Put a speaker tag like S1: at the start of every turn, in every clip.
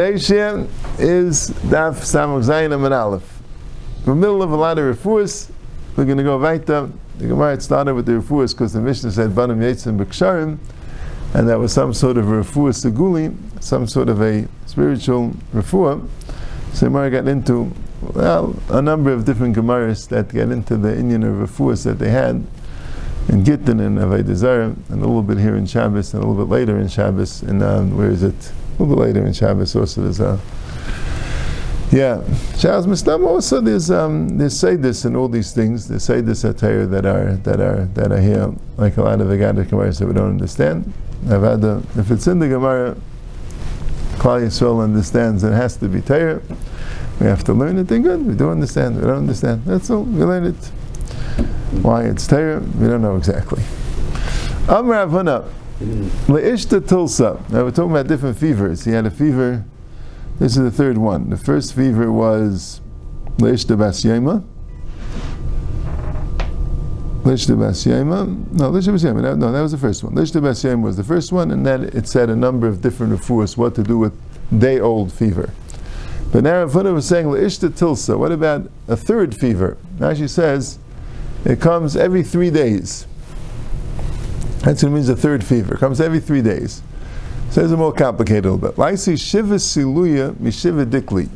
S1: Reishia is Daf Samach Zayin and Aleph. In the middle of a lot of refuahs, we're going to go weiter. The Gemara started with the refuahs because the Mishnah said Banim Yetzim B'Ksharim, and that was some sort of a refuah seguli, some sort of a spiritual refuah. So Gemara got into well, a number of different Gemaras that get into the Indian of that they had in Gittin and Avodah and a little bit here in Shabbos, and a little bit later in Shabbos, and um, where is it? A little later in Shabbos also there's a yeah, Shabbos Mistam also there's um, there's this and all these things. There's this atayr that are that are that are here like a lot of Agadic Gemaras that we don't understand. The, if it's in the Gemara, Klal Yisrael understands it has to be Torah. We have to learn it. Then good. We do understand. We don't understand. That's all. We learn it. Why it's Torah, we don't know exactly. Amr Avana. Mm. Leishta Tulsa. Now we're talking about different fevers. He had a fever. This is the third one. The first fever was Leishta Basyema. Leishta Basyema. No, Leishta Basyema. No, that was the first one. Leishta Basyema was the first one, and then it said a number of different refuahs what to do with day old fever. But now Ravuna was saying Leishta Tilsa. What about a third fever? Now she says it comes every three days. That's what means the third fever. Comes every three days. Says it more complicated a little bit. Laisi Shiva Siluya Mishiva Dikli.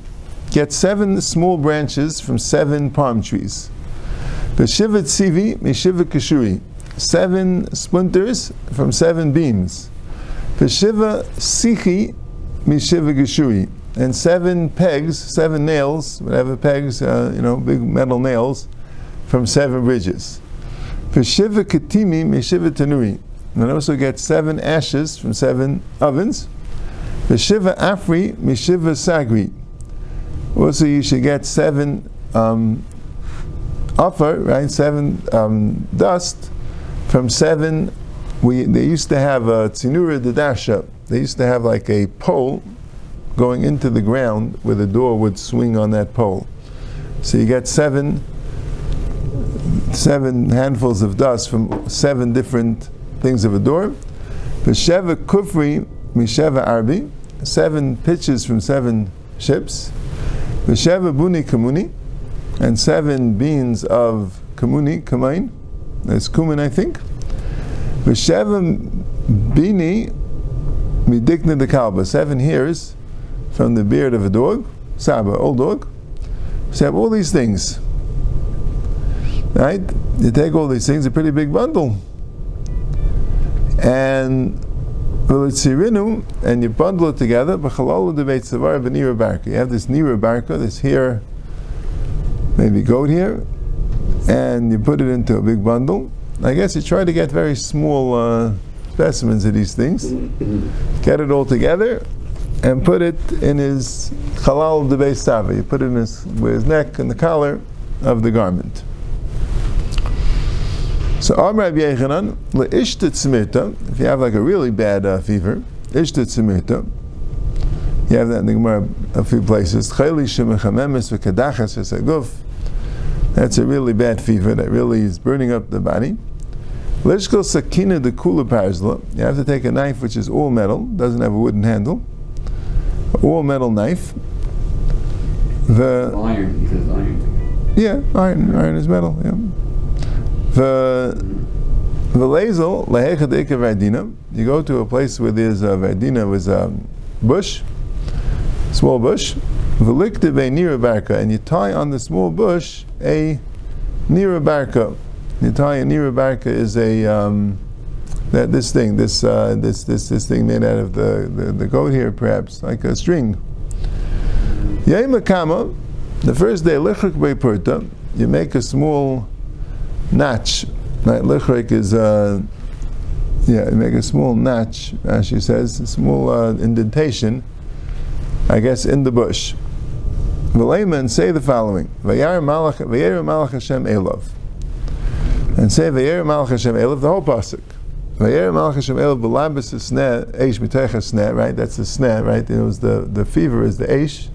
S1: Get seven small branches from seven palm trees. Shiva Tzivi Mishiva Kashuri. Seven splinters from seven beams. Shiva Sichi Mishiva Kashuri. And seven pegs, seven nails, whatever pegs, uh, you know, big metal nails, from seven bridges. Shiva katimi meshiva tanuri. And also get seven ashes from seven ovens. Shiva afri meshiva sagri. Also, you should get seven um, offer, right? Seven um, dust from seven. We they used to have a tzinura dedasha. They used to have like a pole going into the ground where the door would swing on that pole. So you get seven seven handfuls of dust from seven different things of a door. V'sheva kufri misheva arbi, seven pitches from seven ships. V'sheva buni kamuni, and seven beans of kamuni, kamain. That's kumin, I think. V'sheva bini midikna de kalba, seven hairs from the beard of a dog, saba, old dog. So have all these things. Right? You take all these things, a pretty big bundle. And and you bundle it together, you have this nira barka, this here, maybe goat here, and you put it into a big bundle. I guess you try to get very small uh, specimens of these things, get it all together, and put it in his halal de You put it in his, with his neck and the collar of the garment. So Amr Rabbi Yechanan, le'ishta tzmirta, if you have like a really bad uh, fever, ishta tzmirta, you have that in the Gemara a few places, chayli shemechamemes v'kadachas v'saguf, that's a really bad fever that really is burning up the body. Lishkal sakina de kula parzla, you have to take a knife which is all metal, doesn't have a wooden handle, all metal knife.
S2: The iron, he says iron.
S1: Yeah, iron, iron is metal, yeah. The lazel lehechadeka verdina. You go to a place where there's a verdina with a bush, small bush. Velikte nira barka, and you tie on the small bush a nira barka. You tie a nira is a um, that this thing, this uh, this this this thing made out of the, the, the goat here, perhaps like a string. Yaimakama, the first day lichrik beipurta, you make a small notch. Right, lichrek is, uh, yeah, make a small notch, as she says, a small uh, indentation, I guess, in the bush. V'leiman say the following: Vayar Malach, Vayar Malach Hashem Elov, and say Vayar Malach Hashem Elov, the whole pasuk. Vayar Malach Hashem Elov b'lambis sneh eish mitecha right? That's the sneh, right? It was the the fever is the eish,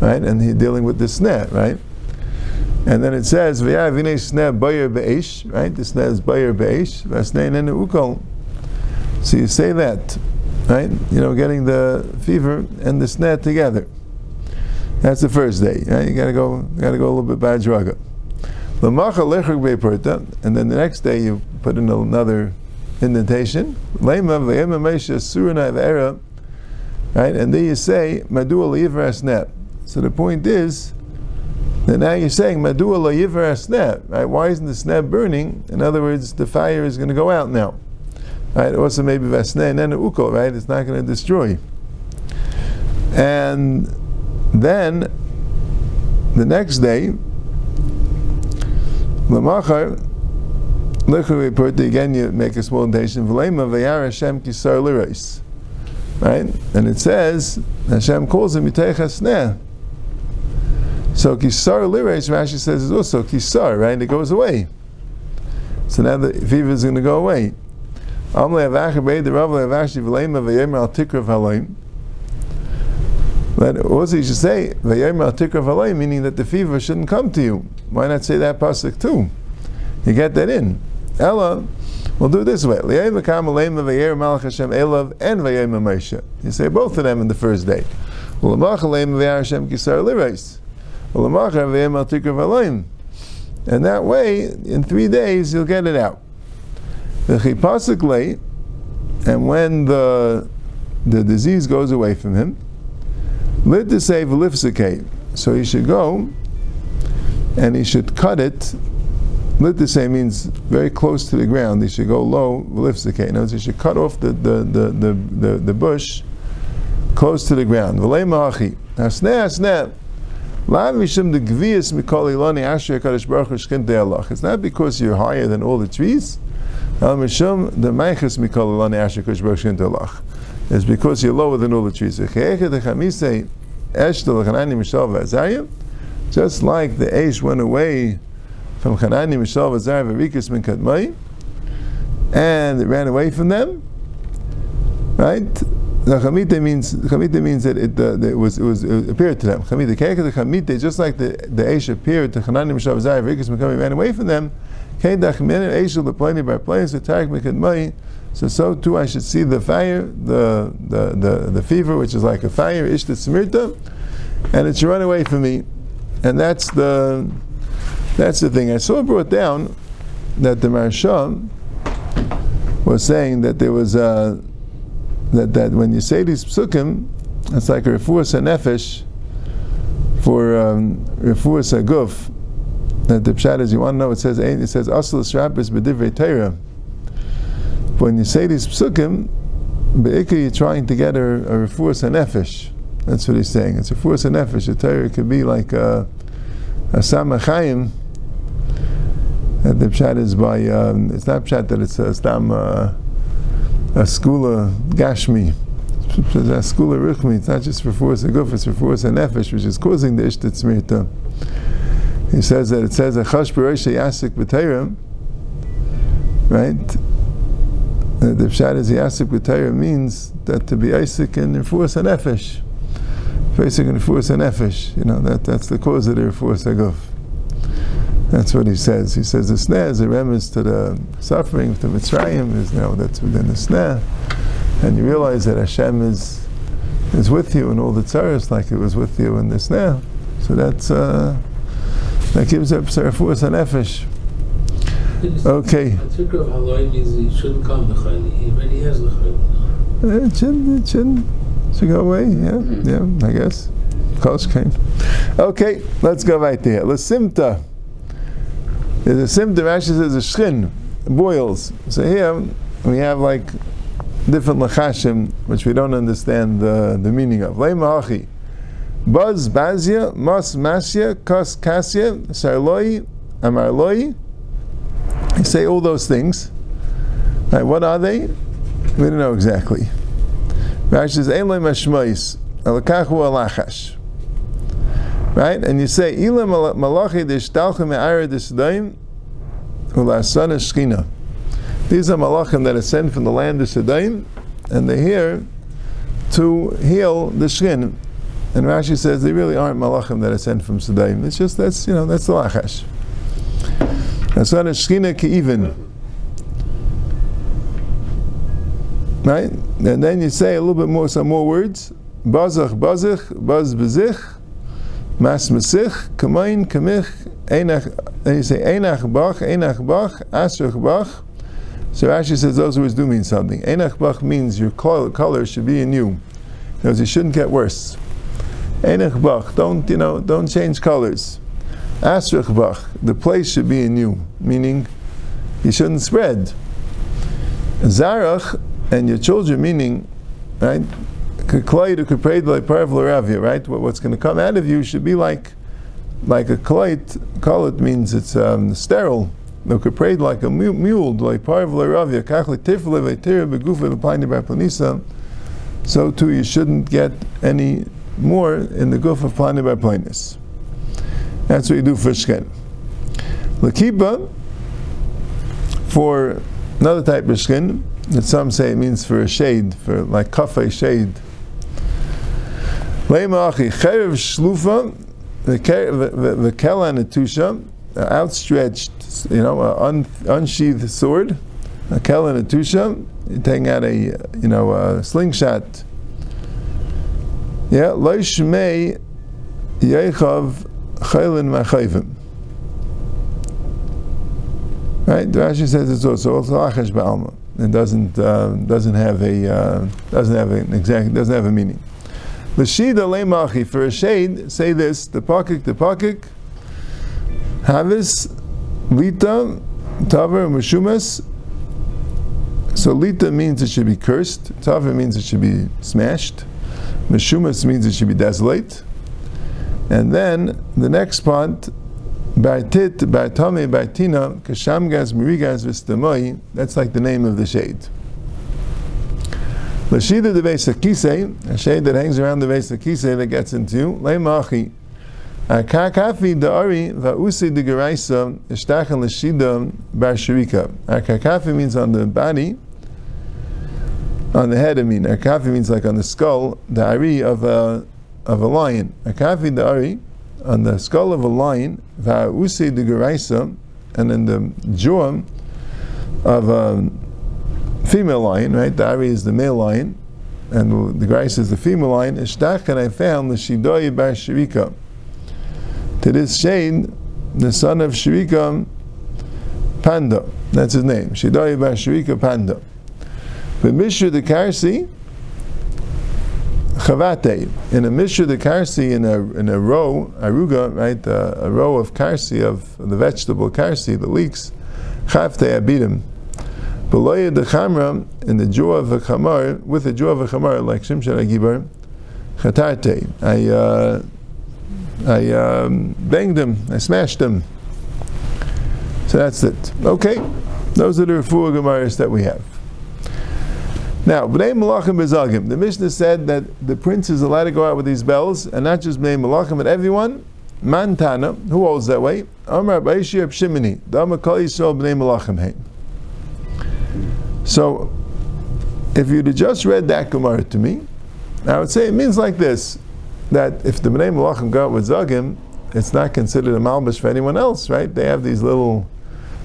S1: right? And he's dealing with the sneh, right? And then it says, "V'yavine sneh bayer be'esh," right? Sneh is bayer be'esh. V'asnei nene ukol. So you say that, right? You know, getting the fever and the sneh together. That's the first day. Right? You gotta go. Gotta go a little bit by draga. And then the next day you put in another indentation. Right? And then you say, Madua So the point is, that now you're saying, Madua la right? Why isn't the sneh burning? In other words, the fire is going to go out now. Right? Also maybe vasne and uko, right? It's not going to destroy. And then the next day, Lamachar, Lichuri again you make a small indentation, V'lema v'yar Hashem kisar lirais. Right? And it says, Hashem calls him Yitech Hasneh. So kisar lirais, Rashi says, oh, is also kisar, right? It goes away. So now the fever is going to go away. But also you should say meaning that the fever shouldn't come to you. Why not say that pasuk too? You get that in. Ella, we'll do it this way. You say both of them in the first day. And that way, in three days, you'll get it out. The chipasikle, and when the the disease goes away from him, lit to say velifsike. So he should go and he should cut it. Lit to say means very close to the ground. He should go low, velifsike. In other words, he should cut off the, the, the, the, the, the bush close to the ground. V'lei ma'achi. Hasneh, hasneh. It's not because you're higher than all the trees. Is because you're lower than all the trees. Just like the Eish went away from Chanani, Mishav, Azar, Varikas, Min Kadmai, and it ran away from them, right? The chamite means chamite means that it, uh, that it was it was it appeared to them. Chamite keke the chamite just like the the Eish appeared to Chanani Mishav Zayir Rikas Mekami ran away from them. Kedach Menin Aish the pliny by place attack Mekadmai. So so too I should see the fire, the the the, the fever, which is like a fire, ishta smirta, and it should run away from me. And that's the that's the thing. I saw brought down that the Maharsha was saying that there was a that, that when you say these psukim, it's like a refuah nefesh for um, refuah guf that the pshat is you want to know it says it says asl shrabis b'divrei Torah. When you say these psukim, be'ikah you're trying to get a, a nefesh. That's what he's saying. It's a refuah nefesh. A Torah could be like a, a samachayim. That the pshat is by um, it's not pshat that it's a stam uh, a skula gashmi. A skula ruchmi. It's not just for force a guf. It's for force a nefesh, which is causing the ishtat smirta. He says that it says a chash b'roisha yasik b'teirim, right? The pshat is yasik b'teirim means that to be Isaac and refuas and nefesh. Isaac and refuas and nefesh, you know, that, that's the cause of the refuas aguf. That's what he says. He says the sneh is a remnants to the suffering of the Mitzrayim, is now that's within the sneh. And you realize that Hashem is is with you in all the tzaras like it was with you in the sneh. So that's uh, that gives up Sarafus and Nefesh. Okay.
S3: The means he shouldn't come He already has the
S1: It shouldn't, it shouldn't. Should go away, yeah, mm-hmm. yeah, I guess. Close came. Okay, let's go right there. The simta. There's a simta, actually says a shchin, boils. So here we have like different lachashim, which we don't understand the, the meaning of. Lei ma'achi. Buzz Bazia, Mas Masya, Kas Kasya, Sarloi, Amarloi. You say all those things. Right, what are they? We don't know exactly. Rashi says, Eloi Mashmois, Alakachu Alachash. Right? And you say, Ila Malachi Dishtalcha Me'ara Disdaim, Ulasana Shkina. These are malachim that sent from the land of Sedaim, and they're here to heal the skin. And Rashi says they really aren't malachim that sent from Sudaim. It's just that's you know that's the lachash. That's not a shchina even. right? And then you say a little bit more, some more words. Bazach, bazich, baz bezich, mas mesich, kamain, kamich, einach, you say einach bach, einach bach, asrach bach. So Rashi says those words do mean something. Einach bach means your color, should be in you. Because it shouldn't get worse. Einach bach, don't, you know, don't change colors. Asrach bach, the place should be in you, meaning you shouldn't spread. Zarach, and your children, meaning, right? Right? What's going to come out of you should be like, like a klait. Kalit means it's um, sterile. No prayed like a mule, like parvla ravia. So too, you shouldn't get any more in the goof of plani by plainness. That's what you do for shken. Lakiba, for another type of skin, that some say it means for a shade, for like kafe shade. Leimaachi cherev shlufa v'kela netusha, outstretched, you know, un, unsheathed sword, a kela netusha, taking out a, you know, a slingshot. Yeah, loishmei yechav chaylin machayvim. Right, the Rashi says it's also also achash ba'alma it doesn't uh, doesn't have a uh, doesn't have an exact doesn't have a meaning. L'shida lemachi for a shade say this the pakik the pakik havis lita taver mushumas. So lita means it should be cursed. Taver means it should be smashed. Meshumas means it should be desolate. And then the next part Bartit, Bartame, Bartina, Kashamgas, Mirigas, Vistamoi, that's like the name of the shade. Lashida of Vesakise, a shade that hangs around the Vesakise that gets into, you, Leimachi, Akakafi de Ari, Vausi de Geraisa, Ishtachan Lashida Bar Shirika. Akakafi means on the body, on the head, I mean. Akafi means like on the skull, the Ari of a, of a lion. Akafi de Ari, on the skull of a lion, va'usi de geraisa, and in the jaw of a female lion, right? The Ari is the male lion, and the geraisa is the female lion. And I found the Shidoi bar Shirika. To this shade, the son of Shirika, Panda, that's his name, Shidoi bar Shirika Panda. But Mishra the Karsi, chavate in a mishra the karsi in a in a row aruga right uh, a row of karsi of the vegetable karsi the leeks chavte abidim below the chamra in the jaw of a chamar with the jaw of a chamar like shimshon agibar chatarte I uh, I um, banged them I smashed them so that's it okay those are the refuah gemaras that we have now, Bnei Malachim Bezagim. The Mishnah said that the prince is allowed to go out with these bells, and not just Bnei Malachim, but everyone. Mantana, who holds that way? Amar Baishi Shimini. Dama Kal Yisrael Bnei Malachim Hein. So, if you'd just read that Gemara to me, I would say it means like this: that if the Bnei Malachim go out with Zagim, it's not considered a malbish for anyone else, right? They have these little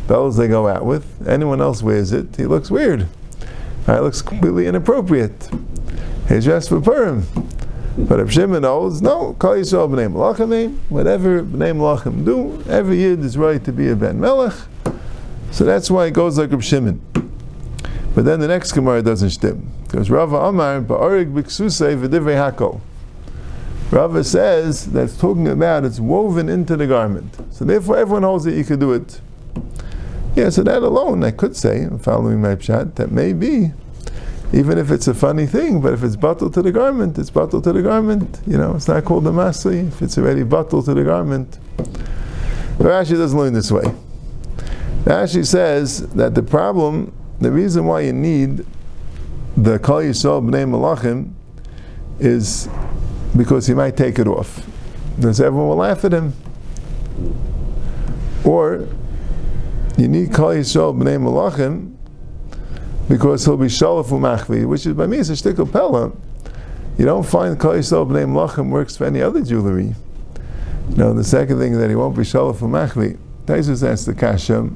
S1: bells they go out with. Anyone else wears it, he looks weird. It looks completely inappropriate. He's dressed for Purim. But if Shimon knows, no, call yourself B'nai Malachim, eh? whatever B'nai Malachim do, every Yid is right to be a Ben Melech. So that's why it goes like Reb Shimon. But then the next Gemara doesn't stim. Because Rava Amar, Ba'arig Biksusei V'divrei Hakol. Rava says that's talking about it's woven into the garment. So therefore everyone holds that you could do it. Yeah, so that alone, I could say, following my pshat, that may be, even if it's a funny thing, but if it's bottled to the garment, it's bottled to the garment. You know, it's not called a masli if it's already bottled to the garment. Rashi doesn't learn this way. Rashi says that the problem, the reason why you need the Kal Yisrael B'nai Malachim is because he might take it off. Because everyone will laugh at him. Or you need Kal Yisrael b'nei Malachim because he'll be Shalaf Machvi, which is by me is a shtickle pella. You don't find Kal Yisrael b'nei Malachim works for any other jewelry. Know, the second thing is that he won't be Shalaf Machvi. Tosfos asked the Kasha.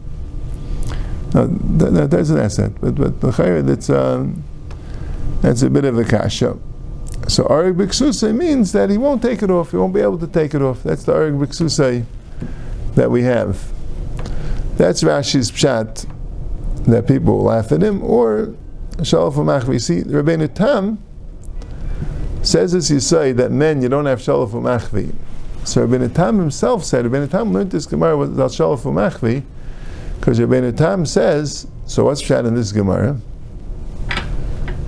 S1: No, that doesn't ask that. But but the it's um, That's a bit of a kasha. So Arig Biksusay means that he won't take it off, he won't be able to take it off. That's the Arig Biksusay that we have. That's Rashi's pshat that people will laugh at him, or Shalaf. See, Rabbeinu Tam says as you say that men you don't have Shalaf Machvi. So Rabbeinu Tam himself said, Rabbeinu Tam learned this Gemara with Shalaf Machvi, because Rabbeinu Tam says, so what's pshat in this Gemara?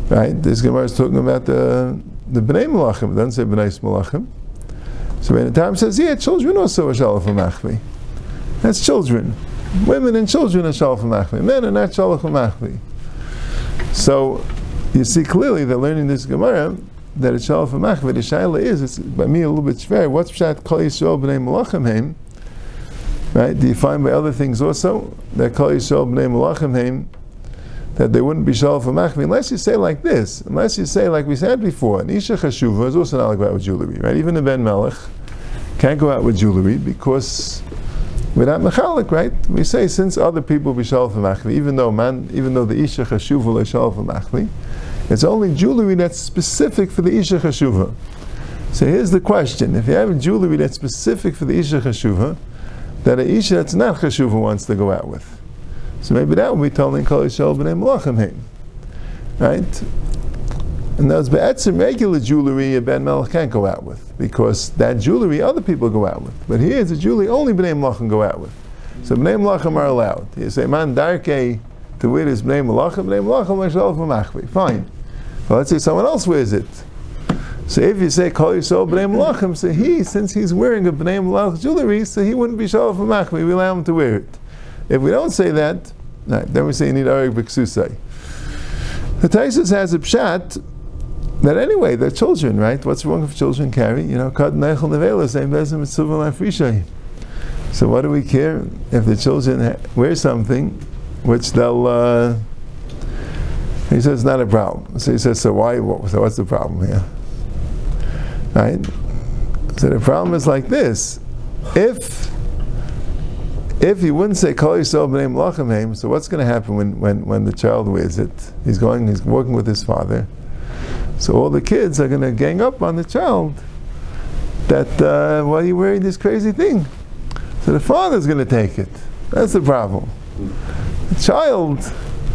S1: Right? This Gemara is talking about the the Bnei Malachim. It doesn't say Bnei Malachim. So Rabbeinu Tam says, yeah, children also are Shalaf Machvi. That's children. Women and children are Shalaf Machvi. Men are not Shalaf Machvi. So you see clearly that learning this Gemara that it's Shalaf Machvi, the Shaila is, it's by me a little bit fair. What's Pshat Kol Yisrael Bnei Malachim Heim? Right? Find by other things also that Kol Yisrael Bnei Malachim Heim that they wouldn't be Shalaf Machvi unless you say like this, unless you say like we said before, an Nisha Chashuva is also not like go out with jewelry, right? Even the Ben Melech can't go out with jewelry because without mechalik, right? We say since other people be shalaf machli, even though man, even though the isha chashuva is shalaf machli, it's only jewelry that's specific for the isha chashuva. So here's the question: If you have jewelry that's specific for the isha chashuva, that a isha that's not chashuva wants to go out with, so maybe that would be telling kol yishol b'nei malachim right? And those be'etzim regular jewelry a ben melech can't go out with because that jewelry other people go out with. But here is a jewelry only bnei melachim go out with. So bnei melachim are allowed. You say man darke to wear this bnei melachim, bnei melachim myself. Fine. Well, let's say someone else wears it. So if you say kol yisrael bnei melachim, so he since he's wearing a bnei melach jewelry, so he wouldn't be shalaf machvi. We allow him to wear it. If we don't say that, then we say you need arig b'ksusay. The Tosfos has a pshat that anyway, they're children, right? What's wrong if children carry? You know, kad neichel nevela, same bezim So what do we care if the children wear something which they'll? Uh, he says not a problem. So he says, so why? What, so what's the problem here? Right. So the problem is like this: if if you wouldn't say kol yisrael b'nei malachim so what's going to happen when, when, when the child wears it? He's going, he's working with his father. So all the kids are going to gang up on the child that, uh, why are you wearing this crazy thing? So the father's going to take it. That's the problem. The child,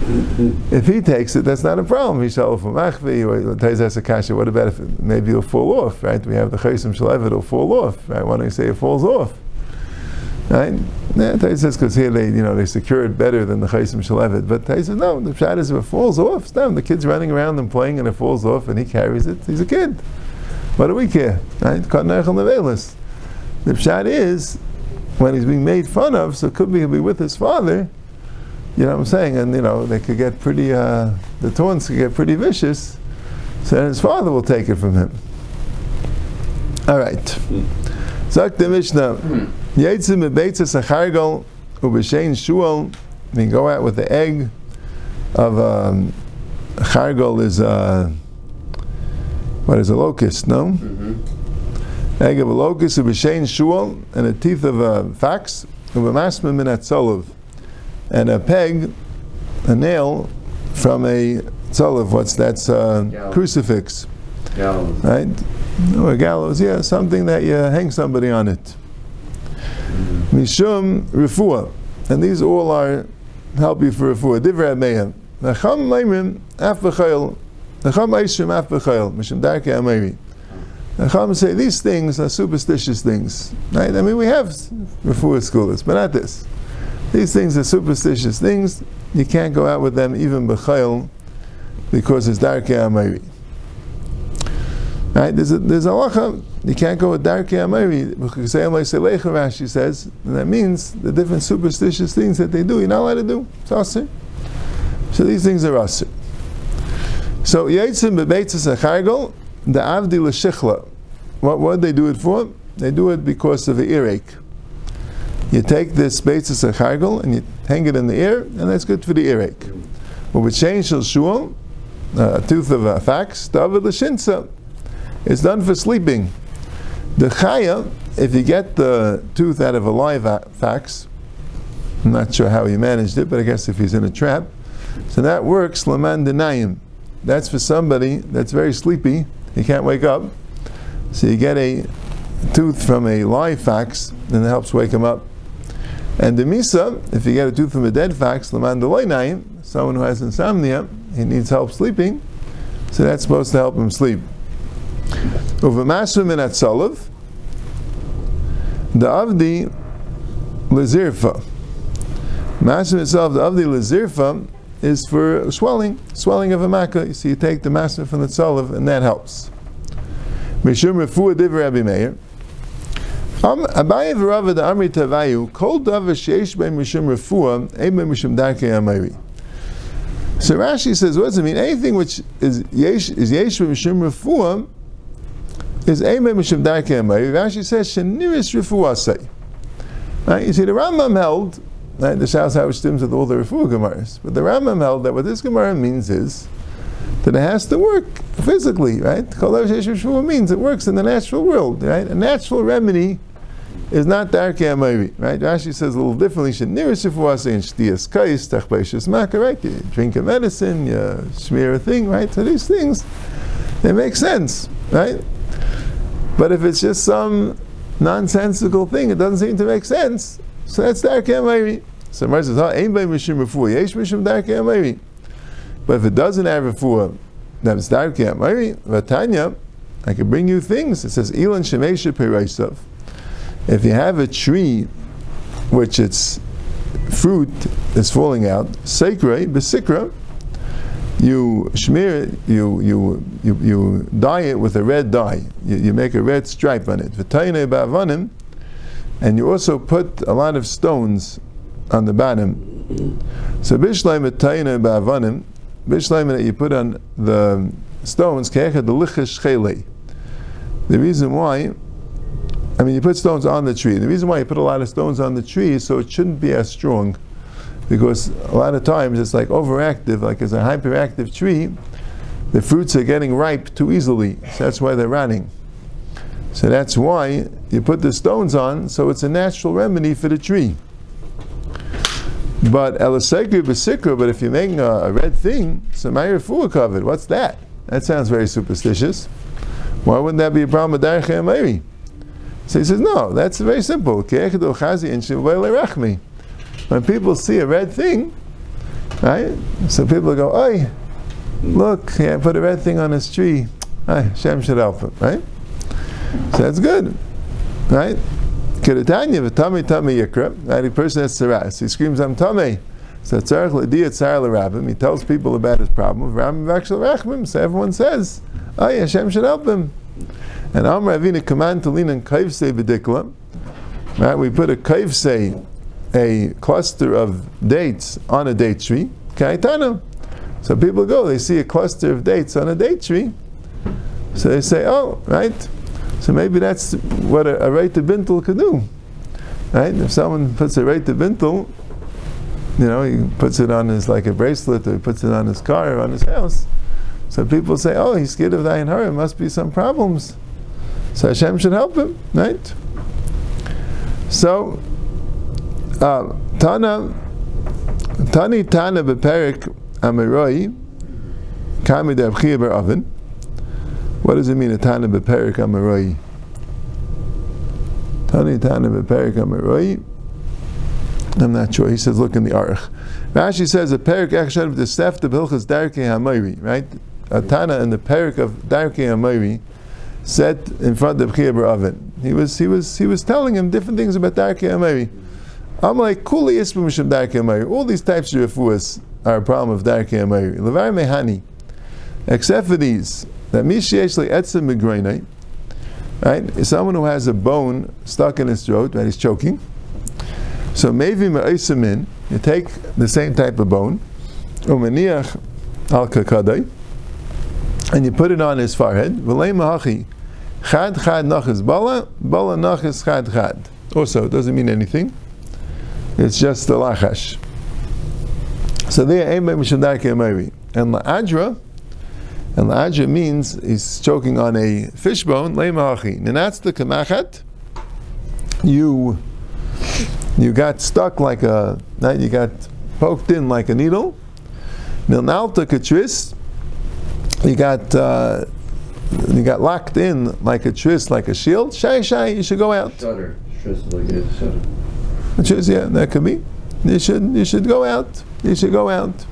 S1: if he takes it, that's not a problem. He shall from Achvi or Akasha. What about if maybe it'll fall off, right? We have the Chaysim Shalev, it'll fall off, right? Why don't you say it falls off? Right? Yeah, says because here they, you know, they secure it better than the Chaysim Shalevet. But says no, the pshat is if it falls off, no, the kid's running around and playing and it falls off and he carries it, he's a kid. What do we care? Right? The pshat is, when he's being made fun of, so could be he'll be with his father, you know what I'm saying? And, you know, they could get pretty, uh, the taunts could get pretty vicious, so then his father will take it from him. All right. Zak the Mishnah. Yetzim bebeitzes achargol ubeshein shuol. You go out with the egg of um, chargol is uh, what is a locust? No. Mm-hmm. Egg of a locust ubeshein shuol and the teeth of a fax ubemasma min atzolov and a peg, a nail from a tzolov. What's that's uh, crucifix?
S2: Gallows.
S1: Right? Or a gallows, yeah, something that you hang somebody on it. Mishum refuah, and these all are help you for refuah. Divrei meihem. Nacham leimim af b'chayil. Nacham eishim af b'chayil. Mishum darke ameri. Nacham say these things are superstitious things. Right? I mean, we have refuah scholars, but not this. These things are superstitious things. You can't go out with them even b'chayil because it's darke ameri. Right? There's a there's a halacha. You can't go with darkei amari. Because Rashi says, and that means the different superstitious things that they do. You're not allowed to do. It's asir. So these things are asir. So yitzim bebeitzas achargol the avdi l'shichla. What what they do it for? They do it because of the earache. You take this beitzas achargol and you hang it in the ear, and that's good for the earache. But with change shel shul, uh, a tooth of a fax, david l'shinsa. It's done for sleeping. The chaya, if you get the tooth out of a live fax, I'm not sure how he managed it, but I guess if he's in a trap, so that works laman denayim. that's for somebody that's very sleepy. He can't wake up. So you get a tooth from a live fox, and it helps wake him up. And the misa, if you get a tooth from a dead fox, laman someone who has insomnia, he needs help sleeping, so that's supposed to help him sleep. Uvamasu min atzalav, the avdi lezirfa. Masim itself, the avdi lezirfa, is for swelling, swelling of a makkah. So you take the masim from the tzalav, and that helps. Mishum refuah div Rabbi Meir. Abaye v'rava the amri tavayu kol davar sheish ben mishum refuah ein mishum darkei. So Rashi says, what does it mean? Anything which is yesh is yesh mishum refuah is ben mishum darkei amari. Rashi says sheniris refuah say. Right? You see, the Rambam held right, the Shas Howard stems with all the refuah gemaras, but the Rambam held that what this gemara means is that it has to work physically, right? Kol means it works in the natural world, right? A natural remedy is not darkei amayri, right? Rashi says a little differently. Maka, right? Drink a medicine, you smear a thing, right? So these things, they make sense, right? But if it's just some nonsensical thing, it doesn't seem to make sense. So that's darkei amayri. So Mar says, "Ha ein by mishum refuah, yesh mishum darkei amayri." But if it doesn't have refuah, that's darkei amayri. Vatanya, I can bring you things. It says, "Ilan shemesha pereisav." If you have a tree which its fruit is falling out, sekre, besikra, you smear it, you, you, you, you dye it with a red dye. You, you make a red stripe on it. and you also put a lot of stones on the bottom. So bishleim etayne ba'avanim, bishleim that you put on the stones, the The reason why I mean, you put stones on the tree. The reason why you put a lot of stones on the tree is so it shouldn't be as strong, because a lot of times it's like overactive, like it's a hyperactive tree. The fruits are getting ripe too easily, so that's why they're rotting. So that's why you put the stones on, so it's a natural remedy for the tree. But but if you're making a, a red thing, so full covered. What's that? That sounds very superstitious. Why wouldn't that be a problem with Darcha Mary? So he says, no, that's very simple. When people see a red thing, right? So people go, "Oi, look, yeah, put a red thing on his tree. Ay, Shem should help him, right? So that's good, right? Kedatanya v'tami tami yikra. Right, a person has tzaras. He screams, "I'm tummy." So tzarich l'diyat tzar. He tells people about his problem. Rabim v'akshel rachmim. So everyone says, "Oh, Hashem should help him." And Amr Avina command to lean on kaivse b'dikla. Right, we put a kaivse, a cluster of dates on a date tree. Kaitana. So people go, they see a cluster of dates on a date tree. So they say, oh, right. So maybe that's what a, a rate bintel could do. Right? If someone puts a rate bintel, you know, he puts it on his like a bracelet or he puts it on his car or on his house. So people say, oh, he's scared of the Ayin must be some problems. So Hashem should help him, right? So, uh, Tana, Tani Tana beperik amiroi, kami de ber oven. What does it mean, a Tana beperik amiroi? Tani Tana beperik amiroi. I'm not sure. He says, look in the Aruch. Rashi says, a perik echshav of the stef the bilchas darkei hamayri, right? A Tana in the perik of darkei hamayri, set in front of Chiyah Oven. He was he was he was telling him different things about Darkei Ameri. I'm like Kuli Isbim Mishim Darkei Ameri. All these types of refuahs are a problem of Darkei Ameri. Levar Mehani, except for these that Mishiesh Etzem Migrainai, right? Someone who has a bone stuck in his throat that he's choking. So maybe Me'aisamin, you take the same type of bone, Umaniach al kakadai, and you put it on his forehead. V'lei mahachi, Chad chad nachis bala, bala nachis chad chad. Also, it doesn't mean anything. It's just the lachash. So there, aim mishadarke amari. And la'adra, and la'adra means he's choking on a fishbone, le'mahachi. And that's the kamachat. You, you got stuck like a, you got poked in like a needle. Milnalta katris, you got uh, you got locked in like a tris, like a shield. Shy, shy, you should go out.
S2: Shutter. Stress like a shutter.
S1: Which is, yeah, that could be. You should, you should go out. You should go out.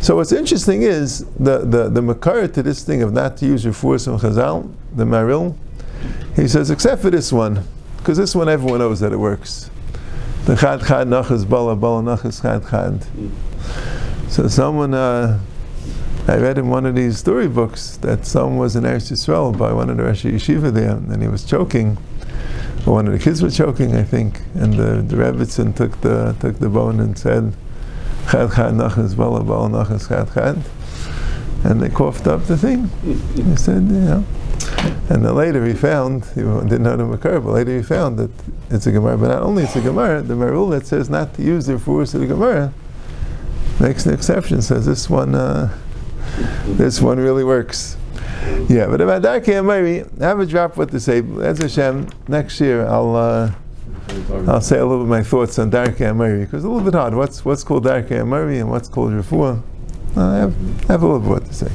S1: So what's interesting is the, the, the makar to this thing of not to use your force from Chazal, the Maharil, he says, except for this one, because this one everyone knows that it works. The chad chad nachas bala bala nachas chad chad. So someone, uh, I read in one of these storybooks that someone was in Eretz Yisrael by one of the Rashi Yeshiva there, and he was choking. One of the kids were choking, I think, and the, the Rebbitzin took the took the bone and said, "Chad chad nachas bala bala nachas chad chad," and they coughed up the thing. He said, know. And then later he found, he didn't know the Makar, but later he found that it's a Gemara. But not only it's a Gemara, the Maharil that says not to use the force of the Gemara makes an exception, says this one, uh, this one really works. Yeah, but about Darkei Amari, I have a drop what to say. As Hashem, next year I'll uh, I'll say a little bit of my thoughts on Darkei Amari because it's a little bit hard. What's what's called Darkei Amari and what's called Refuah? I have, I have a little bit what to say.